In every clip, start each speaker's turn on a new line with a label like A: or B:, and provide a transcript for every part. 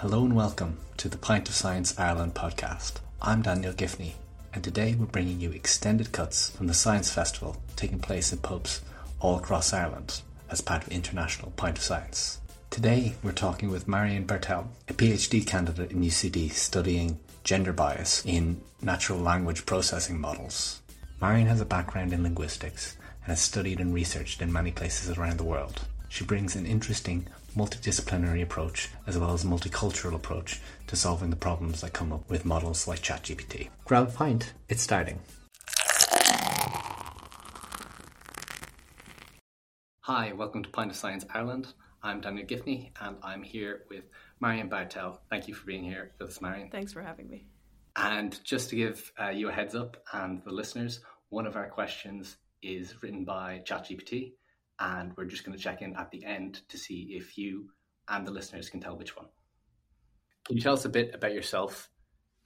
A: Hello and welcome to the Pint of Science Ireland podcast. I'm Daniel Giffney, and today we're bringing you extended cuts from the Science Festival taking place in pubs all across Ireland as part of International Pint of Science. Today we're talking with Marion Bartl, a PhD candidate in UCD studying gender bias in natural language processing models. Marion has a background in linguistics and has studied and researched in many places around the world. She brings an interesting multidisciplinary approach as well as a multicultural approach to solving the problems that come up with models like ChatGPT. Grab a pint, it's starting. Hi, welcome to Pint of Science Ireland. I'm Daniel Giffney and I'm here with Marion Bartl. Thank you for being here with us, Marion.
B: Thanks for having me.
A: And just to give uh, you a heads up and the listeners, one of our questions is written by ChatGPT and we're just going to check in at the end to see if you and the listeners can tell which one. Can you tell us a bit about yourself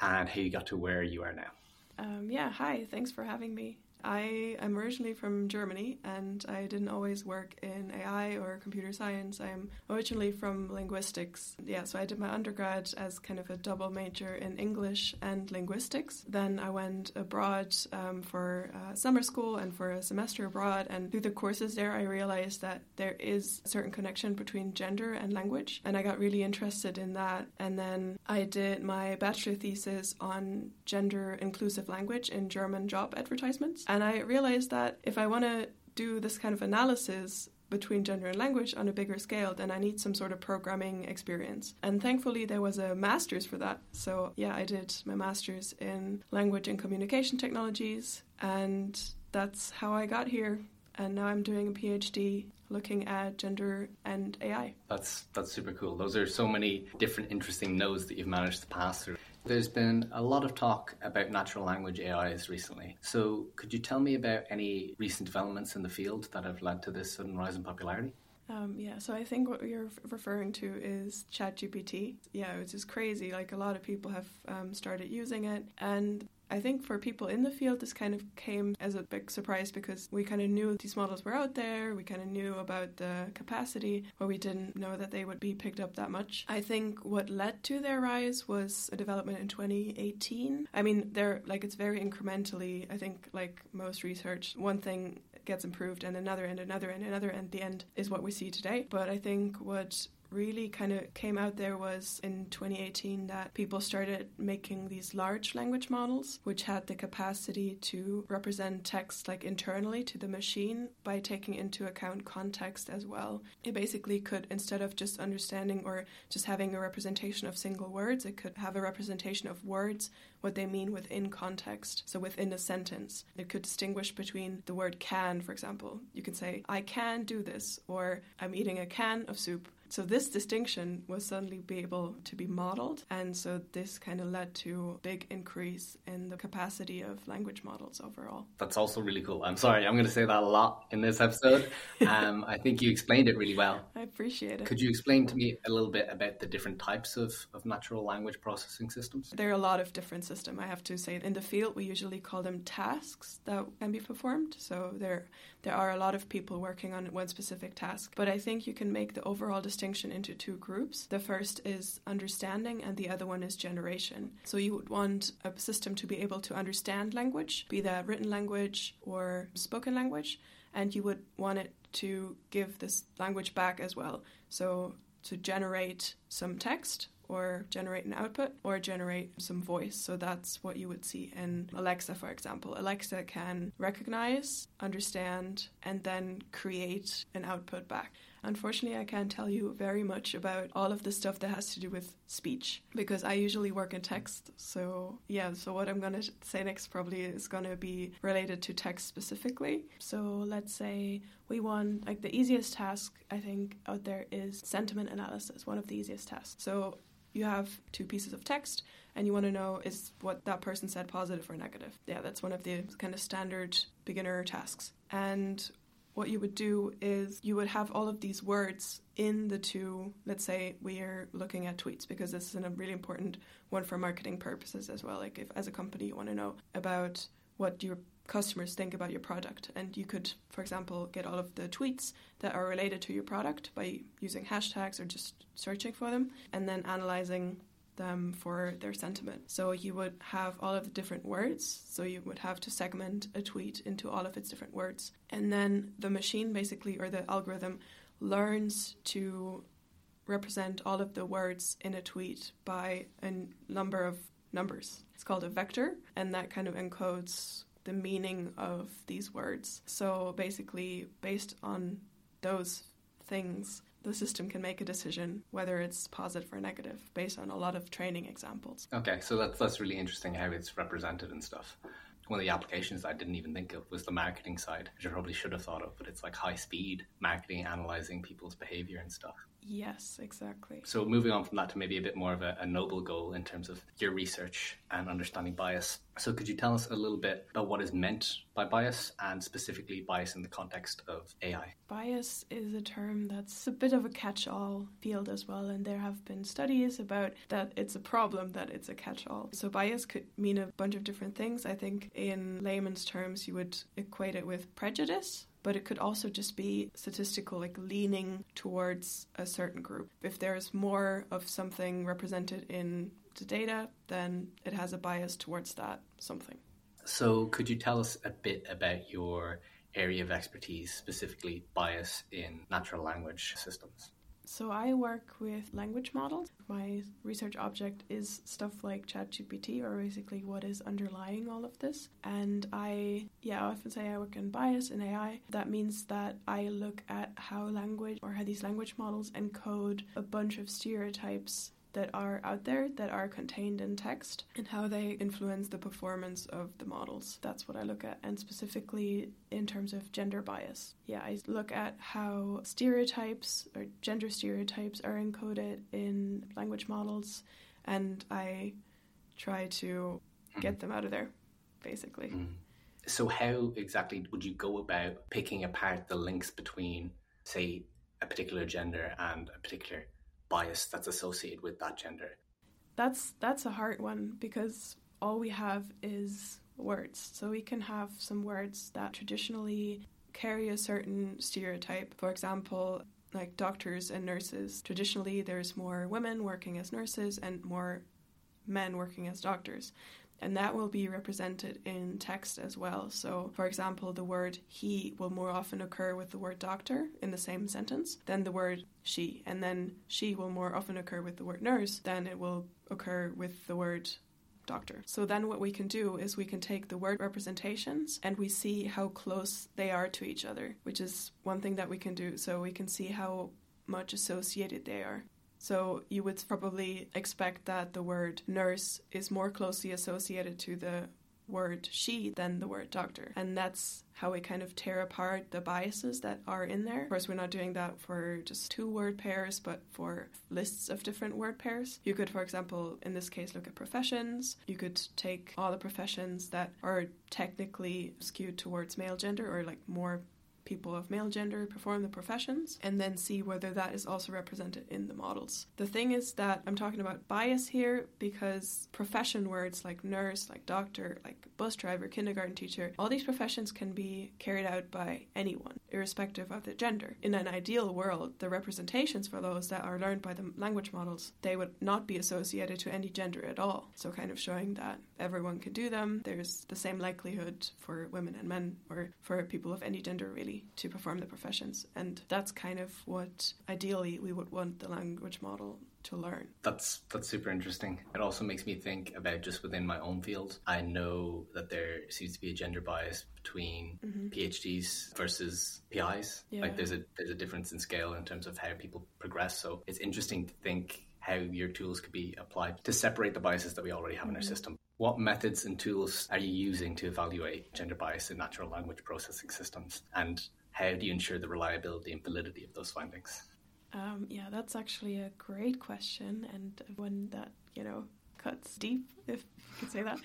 A: and how you got to where you are now?
B: Um, yeah, hi, thanks for having me. I am originally from Germany and I didn't always work in AI or computer science. I'm originally from linguistics. Yeah, so I did my undergrad as kind of a double major in English and linguistics. Then I went abroad um, for uh, summer school and for a semester abroad. And through the courses there, I realized that there is a certain connection between gender and language. And I got really interested in that. And then I did my bachelor thesis on gender inclusive language in German job advertisements. And I realized that if I want to do this kind of analysis between gender and language on a bigger scale, then I need some sort of programming experience. And thankfully, there was a master's for that. So, yeah, I did my master's in language and communication technologies, and that's how I got here. And now I'm doing a PhD looking at gender and AI.
A: That's that's super cool. Those are so many different interesting nodes that you've managed to pass through. There's been a lot of talk about natural language AIs recently. So, could you tell me about any recent developments in the field that have led to this sudden rise in popularity?
B: Um, yeah, so I think what you're referring to is ChatGPT. Yeah, it's just crazy. Like a lot of people have um, started using it, and I think for people in the field, this kind of came as a big surprise because we kind of knew these models were out there, we kind of knew about the capacity, but we didn't know that they would be picked up that much. I think what led to their rise was a development in 2018. I mean, they're like it's very incrementally. I think, like most research, one thing gets improved and another and another and another and the end is what we see today. But I think what really kind of came out there was in 2018 that people started making these large language models which had the capacity to represent text like internally to the machine by taking into account context as well. It basically could instead of just understanding or just having a representation of single words, it could have a representation of words what they mean within context. So within a sentence, it could distinguish between the word can, for example. You can say, I can do this, or I'm eating a can of soup. So this distinction was suddenly be able to be modeled, and so this kind of led to big increase in the capacity of language models overall.
A: That's also really cool. I'm sorry, I'm going to say that a lot in this episode. Um, I think you explained it really well.
B: I appreciate it.
A: Could you explain to me a little bit about the different types of, of natural language processing systems?
B: There are a lot of different systems. I have to say, in the field, we usually call them tasks that can be performed. So there, there are a lot of people working on one specific task. But I think you can make the overall distinction into two groups. The first is understanding, and the other one is generation. So you would want a system to be able to understand language, be that written language or spoken language, and you would want it to give this language back as well. So to generate some text or generate an output or generate some voice. So that's what you would see in Alexa, for example. Alexa can recognize, understand, and then create an output back. Unfortunately, I can't tell you very much about all of the stuff that has to do with speech because I usually work in text. So, yeah, so what I'm going to say next probably is going to be related to text specifically. So, let's say we want, like, the easiest task I think out there is sentiment analysis, one of the easiest tasks. So, you have two pieces of text and you want to know is what that person said positive or negative. Yeah, that's one of the kind of standard beginner tasks. And what you would do is you would have all of these words in the two, let's say we are looking at tweets because this is a really important one for marketing purposes as well. Like if as a company you want to know about what your customers think about your product. And you could, for example, get all of the tweets that are related to your product by using hashtags or just searching for them and then analyzing them for their sentiment. So you would have all of the different words. So you would have to segment a tweet into all of its different words. And then the machine basically, or the algorithm, learns to represent all of the words in a tweet by a number of numbers. It's called a vector, and that kind of encodes the meaning of these words. So basically, based on those things, the system can make a decision whether it's positive or negative based on a lot of training examples.
A: Okay, so that's that's really interesting how it's represented and stuff. One of the applications I didn't even think of was the marketing side, which I probably should have thought of, but it's like high speed marketing, analyzing people's behavior and stuff.
B: Yes, exactly.
A: So, moving on from that to maybe a bit more of a, a, noble goal in terms of your research and understanding bias. So, could you tell us a little bit about what is meant by bias and specifically bias in the context of AI?
B: Bias is a term that's a bit of a catch all field as well, and there have been studies about that it's a problem that it's a catch all. So, bias could mean a bunch of different things. I think in layman's terms, you would equate it with prejudice but it could also just be statistical, like leaning towards a certain group. If there's more of something represented in the data, then it has a bias towards that something.
A: So, could you tell us a bit about your area of expertise, specifically bias in natural language systems?
B: So I work with language models. My research object is stuff like ChatGPT, or basically what is underlying all of this. And I, yeah, I often say I work in bias in AI. That means that I look at how language or how these language models encode a bunch of stereotypes that are out there that are contained in text and how they influence the performance of the models. That's what I look at, and specifically in terms of gender bias. Yeah, I look at how stereotypes or gender stereotypes are encoded in language models, and I try to get them out of there, basically. Mm.
A: So, how exactly would you go about picking apart the links between, say, a particular gender and a particular bias that's associated with that gender?
B: That's that's a hard one because all we have is words. So we can have some words that traditionally carry a certain stereotype. For example, like doctors and nurses. Traditionally, there's more women working as nurses and more men working as doctors and that will be represented in text as well. So, for example, the word he will more often occur with the word doctor in the same sentence than the word she, and then she will more often occur with the word nurse than it will occur with the word doctor. So then what we can do is we can take the word representations and we see how close they are to each other, which is one thing that we can do. So we can see how much associated they are. So you would probably expect that the word nurse is more closely associated to the word she than the word doctor. And that's how we kind of tear apart the biases that are in there. Of course, we're not doing that for just two word pairs, but for lists of different word pairs. You could, for example, in this case, look at professions. You could take all the professions that are technically skewed towards male gender or like more people of male gender perform the professions and then see whether that is also represented in the models. The thing is that I'm talking about bias here because profession words like nurse, like doctor, like bus driver, kindergarten teacher, all these professions can be carried out by anyone, irrespective of the gender. In an ideal world, the representations for those that are learned by the language models, they would not be associated to any gender at all. So kind of showing that everyone can do them. There's the same likelihood for women and men or for people of any gender really to perform the professions. And that's kind of what ideally we would want the language model to learn.
A: That's that's super interesting. It also makes me think about just within my own field. I know that there seems to be a gender bias between mm-hmm. PhDs versus PIs. Yeah. Like there's a there's a difference in scale in terms of how people progress. So it's interesting to think how your tools could be applied to separate the biases that we already have mm-hmm. in our mm-hmm. system. What methods and tools are you using to evaluate gender bias in natural language processing systems? And how do you ensure the reliability and validity of those findings?
B: Um, yeah, that's actually a great question and one that, you know, cuts deep, if you could say that.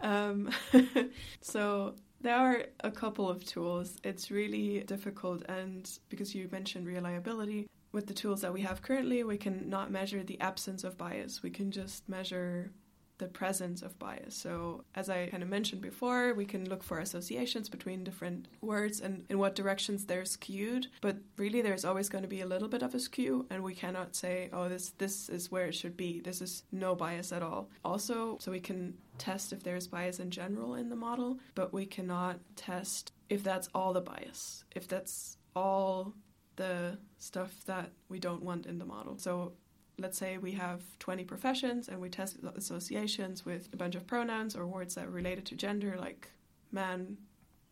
B: Um, so there are a couple of tools. It's really difficult, and because you mentioned reliability, with the tools that we have currently, we can not measure the absence of bias. We can just measure the presence of bias. So, as I kind of mentioned before, we can look for associations between different words and in what directions they're skewed. But really, there's always going to be a little bit of a skew, and we cannot say, "Oh, this this is where it should be." This is no bias at all. Also, so we can test if there's bias in general in the model, but we cannot test if that's all the bias, if that's all the stuff that we don't want in the model. So let's say we have 20 professions and we test associations with a bunch of pronouns or words that are related to gender, like man,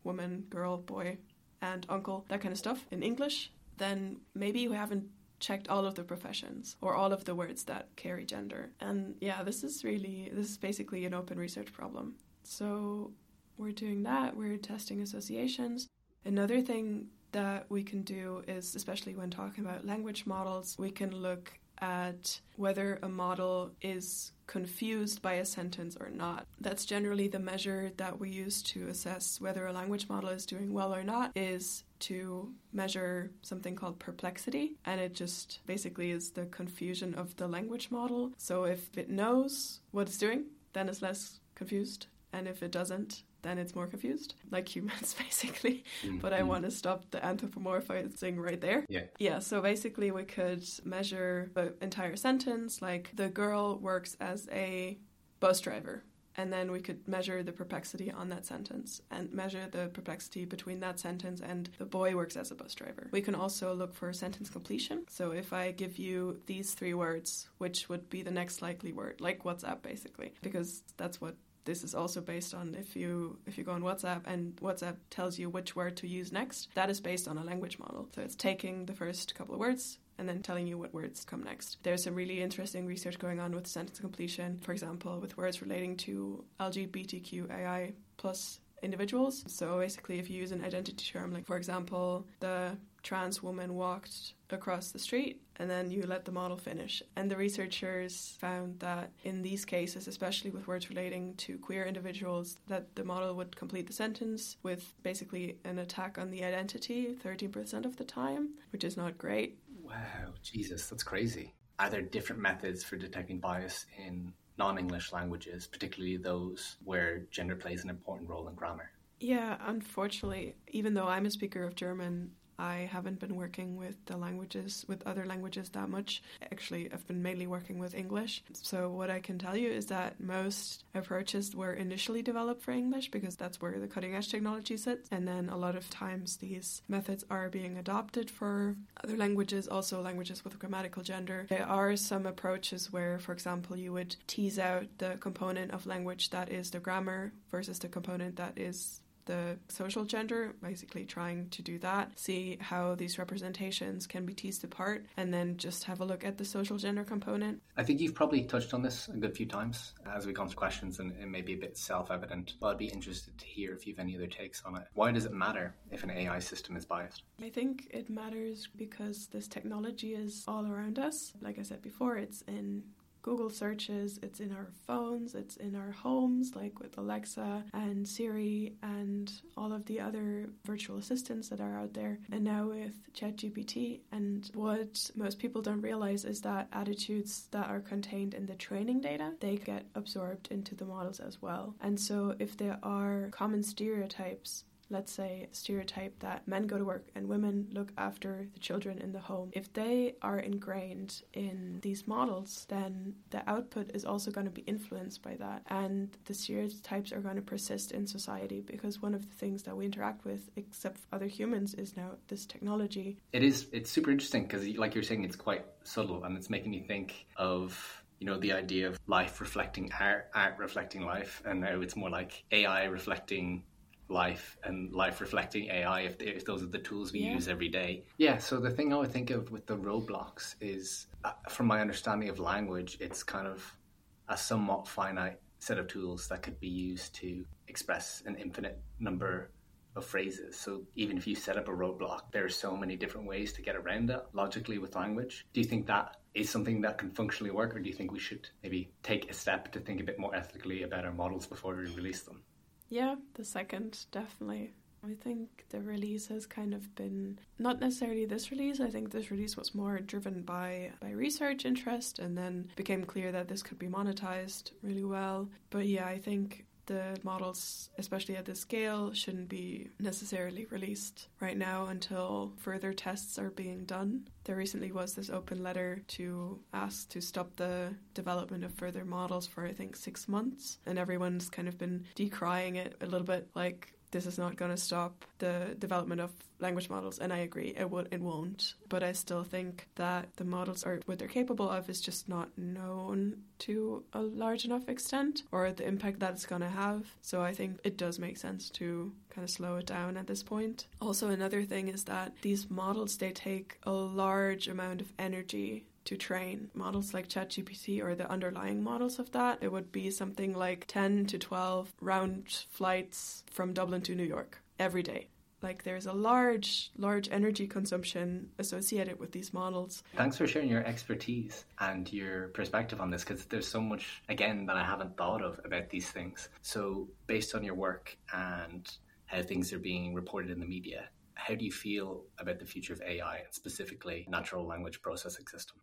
B: woman, girl, boy, and uncle, that kind of stuff in English, then maybe we haven't checked all of the professions or all of the words that carry gender. And yeah, this is really, this is basically an open research problem. So we're doing that, we're testing associations. Another thing that we can do is, especially when talking about language models, we can look at whether a model is confused by a sentence or not. That's generally the measure that we use to assess whether a language model is doing well or not is to measure something called perplexity and it just basically is the confusion of the language model. So if it knows what it's doing, then it's less confused and if it doesn't, then it's more confused, like humans basically. Mm-hmm. But I want to stop the anthropomorphizing right there.
A: Yeah.
B: Yeah, so basically we could measure the entire sentence, like the girl works as a bus driver. And then we could measure the perplexity on that sentence and measure the perplexity between that sentence and the boy works as a bus driver. We can also look for sentence completion. So if I give you these three words, which would be the next likely word, like WhatsApp basically, because that's what this is also based on if you if you go on WhatsApp and WhatsApp tells you which word to use next, that is based on a language model. So it's taking the first couple of words and then telling you what words come next. There's some really interesting research going on with sentence completion, for example, with words relating to LGBTQAI plus individuals. So basically, if you use an identity term, like for example, the trans woman walked across the street and then you let the model finish. And the researchers found that in these cases, especially with words relating to queer individuals, that the model would complete the sentence with basically an attack on the identity 13% of the time, which is not great.
A: Wow, Jesus, that's crazy. Are there different methods for detecting bias in non English languages, particularly those where gender plays an important role in grammar?
B: Yeah, unfortunately, even though I'm a speaker of German, I haven't been working with the languages, with other languages that much. Actually, I've been mainly working with English. So, what I can tell you is that most approaches were initially developed for English because that's where the cutting edge technology sits. And then a lot of times these methods are being adopted for other languages, also languages with grammatical gender. There are some approaches where, for example, you would tease out the component of language that is the grammar versus the component that is the social gender, basically trying to do that, see how these representations can be teased apart, and then just have a look at the social gender component.
A: I think you've probably touched on this a good few times as we've gone through questions, and it may be a bit self evident, but I'd be interested to hear if you have any other takes on it. Why does it matter if an AI system is biased?
B: I think it matters because this technology is all around us. Like I said before, it's in Google searches, it's in our phones, it's in our homes, like with Alexa and Siri and all of the other virtual assistants that are out there. And now with ChatGPT. And what most people don't realize is that attitudes that are contained in the training data, they get absorbed into the models as well. And so if there are common stereotypes let's say, stereotype that men go to work and women look after the children in the home, if they are ingrained in these models, then the output is also going to be influenced by that. And the stereotypes are going to persist in society because one of the things that we interact with, except other humans, is now this technology.
A: It is, it's super interesting because, like you're saying, it's quite subtle and it's making me think of you know the idea of life reflecting art art reflecting life and now it's more like ai reflecting life and life reflecting AI if, if those are the tools we yeah. use every day. Yeah, so the thing I would think of with the roadblocks is, uh, from my understanding of language, it's kind of a somewhat finite set of tools that could be used to express an infinite number of phrases. So even if you set up a roadblock, there are so many different ways to get around it logically with language. Do you think that is something that can functionally work, or do you think we should maybe take a step to think a bit more ethically about our models before we release them?
B: Yeah, the second, definitely. I think the release has kind of been not necessarily this release. I think this release was more driven by by research interest and then became clear that this could be monetized really well. But yeah, I think the models, especially at this scale, shouldn't be necessarily released right now until further tests are being done. There recently was this open letter to ask to stop the development of further models for, I think, six months, and everyone's kind of been decrying it a little bit like this is not going to stop the development of language models and i agree it would it won't. But i still think that the models are what they're capable of is just not known to a large enough extent or the impact that it's going to have. So i think it does make sense to kind of slow it down at this point. Also another thing is that these models they take a large amount of energy to train models like ChatGPT or the underlying models of that, it would be something like 10 to 12 round flights from Dublin to New York every day. Like there's a large, large energy consumption associated with these models.
A: Thanks for sharing your expertise and your perspective on this because there's so much, again, that I haven't thought of about these things. So, based on your work and how things are being reported in the media, how do you feel about the future of AI and specifically natural language processing system?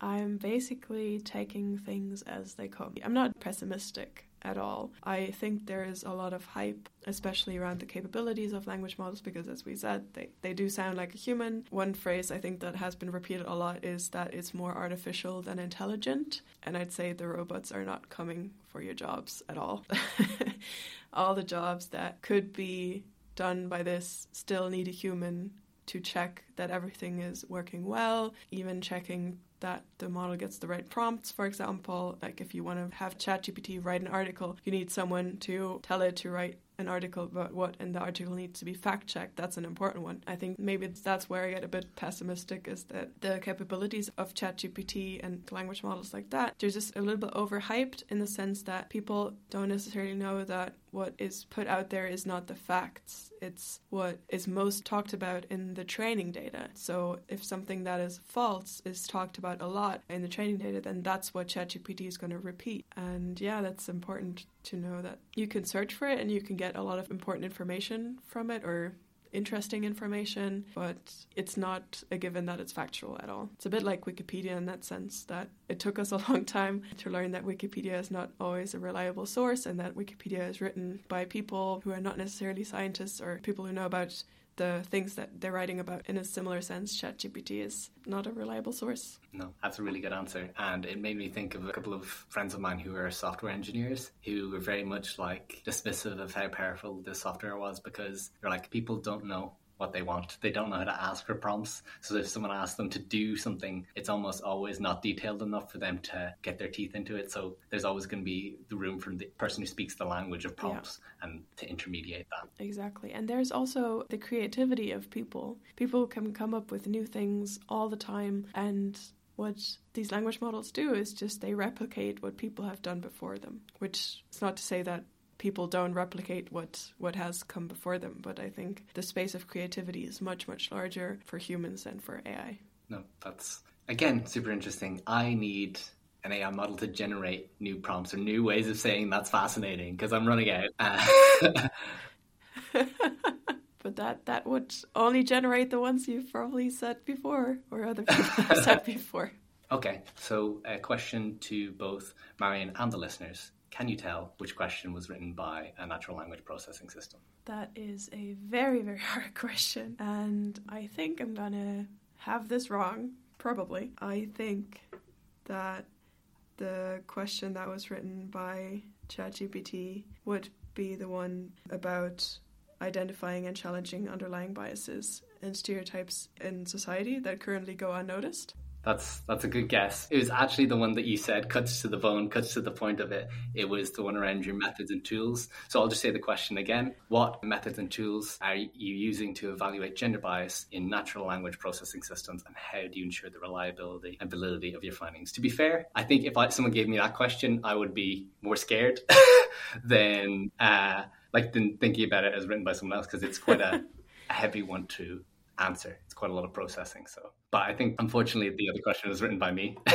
B: I'm basically taking things as they come. I'm not pessimistic at all. I think there is a lot of hype, especially around the capabilities of language models, because as we said, they, they do sound like a human. One phrase I think that has been repeated a lot is that it's more artificial than intelligent. And I'd say the robots are not coming for your jobs at all. all the jobs that could be done by this still need a human to check that everything is working well, even checking that the model gets the right prompts, for example. Like if you want to have ChatGPT write an article, you need someone to tell it to write an article about what in the article needs to be fact checked. That's an important one. I think maybe that's where I get a bit pessimistic is that the capabilities of ChatGPT and language models like that, they're just a little bit overhyped in the sense that people don't necessarily know that what is put out there is not the facts. It's what is most talked about in the training data. So if something that is false is talked about a lot in the training data, then that's what ChatGPT is going to repeat. And yeah, that's important to know that you can search for it and you can get a lot of important information from it or interesting information, but it's not a given that it's factual at all. It's a bit like Wikipedia in that sense that it took us a long time to learn that Wikipedia is not always a reliable source and that Wikipedia is written by people who are not necessarily scientists or people who know about the things that they're writing about in a similar sense, ChatGPT is not a reliable source.
A: No, that's a really good answer. And it made me think of a couple of friends of mine who are software engineers who were very much like dismissive of how powerful the software was because they're like, people don't know what they want. They don't know how to ask for prompts. So if someone asks them to do something, it's almost always not detailed enough for them to get their teeth into it. So there's always going to be the room for the person who speaks the language of prompts yeah. and to intermediate that.
B: Exactly. And there's also the creativity of people. People can come up with new things all the time and what these language models do is just they replicate what people have done before them, which is not to say that people don't replicate what what has come before them. But I think the space of creativity is much much larger for humans than for AI.
A: No, that's again super interesting. I need an AI model to generate new prompts or new ways of saying that's fascinating because I'm running out.
B: but that that would only generate the ones you've probably said before or other people have said before.
A: Okay, so a question to both Marion and the listeners. Can you tell which question was written by a natural language processing system?
B: That is a very, very hard question. And I think I'm going to have this wrong, probably. I think that the question that was written by ChatGPT would be the one about identifying and challenging underlying biases and stereotypes in society that currently go unnoticed.
A: That's that's a good guess. It was actually the one that you said cuts to the bone, cuts to the point of it. It was the one around your methods and tools. So I'll just say the question again. What methods and tools are you using to evaluate gender bias in natural language processing systems and how do you ensure the reliability and validity of your findings? To be fair, I think if I, someone gave me that question, I would be more scared than uh, like than thinking about it as written by someone else because it's quite a, a heavy one to answer. It's quite a lot of processing. So, but I think unfortunately the other question was written by me.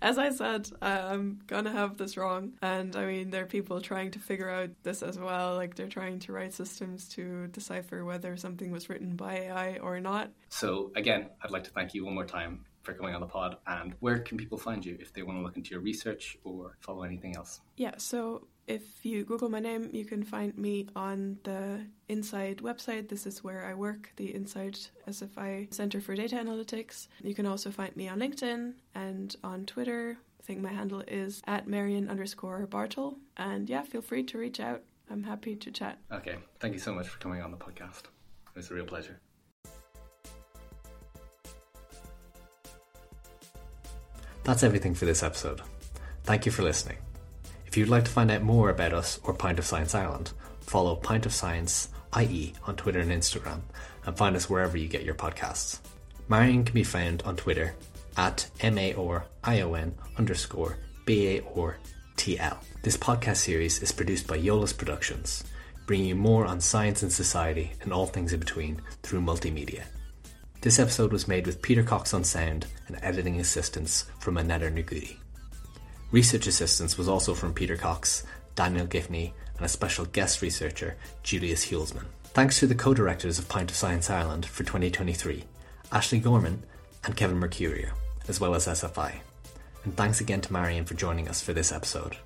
B: As I said, I'm gonna have this wrong, and I mean there are people trying to figure out this as well. Like they're trying to write systems to decipher whether something was written by AI or not.
A: So again, I'd like to thank you one more time for coming on the pod. And where can people find you if they want to look into your research or follow anything else?
B: Yeah, so if you Google my name, you can find me on the Insight website. This is where I work, the Insight SFI Center for Data Analytics. You can also find me on LinkedIn and on Twitter. I think my handle is at Marion underscore Bartl. And yeah, feel free to reach out. I'm happy to chat.
A: Okay. Thank you so much for coming on the podcast. It was a real pleasure. That's everything for this episode. Thank you for listening. If you'd like to find out more about us or Pint of Science Ireland, follow Pint of Science IE on Twitter and Instagram, and find us wherever you get your podcasts. Marion can be found on Twitter at M-A-R-I-O-N underscore B-A-R-T-L. This podcast series is produced by Eolas Productions, bringing you more on science and society and all things in between through multimedia. This episode was made with Peter Cox on sound and editing assistance from Aneta Nerguti. Research assistance was also from Peter Cox, Daniel Giffney, and a special guest researcher, Julius Huelsmann. Thanks to the co-directors of Pint of Science Ireland for 2023, Ashley Gorman and Kevin Mercurio, as well as SFI. And thanks again to Marion for joining us for this episode.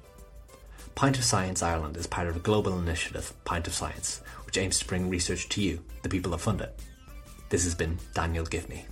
A: Pint of Science Ireland is part of a global initiative, Pint of Science, which aims to bring research to you, the people that fund it. This has been Daniel Giffney.